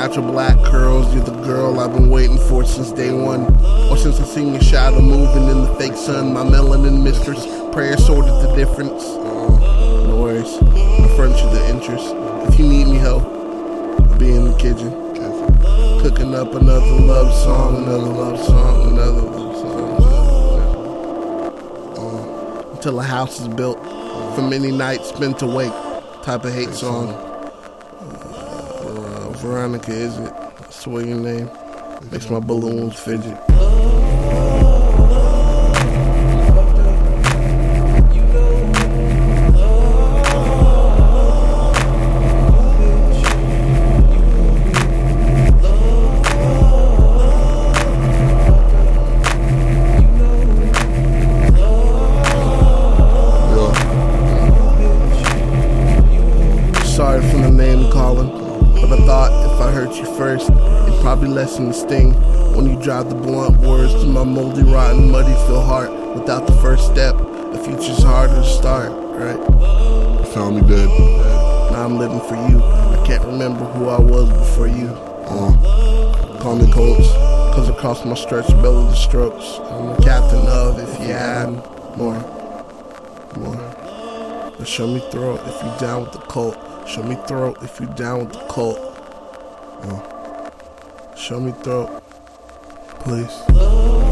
natural black curls. You're the girl I've been waiting for since day one. Or since I seen your shadow moving in the fake sun. My melanin mistress, prayer sorted the difference. Uh, no worries, I you the interest. If you need me, help, I'll be in the kitchen. Cooking up another love song, another love song, another love song. Uh, until a house is built for many nights spent awake. Type of hate song. Uh, Veronica, is it? That's what your name. Makes my balloons fidget. Hurt you first, it'd probably lessen the sting. When you drive the blunt words to my moldy, rotten, muddy feel heart. Without the first step, the future's harder to start, right? You found me dead. Now I'm living for you. I can't remember who I was before you. Uh, Call me coach, cause across my stretch belly the strokes. I'm the captain of if you had more, more. But show me throat if you down with the cult. Show me throat if you down with the cult. Show me throat, please.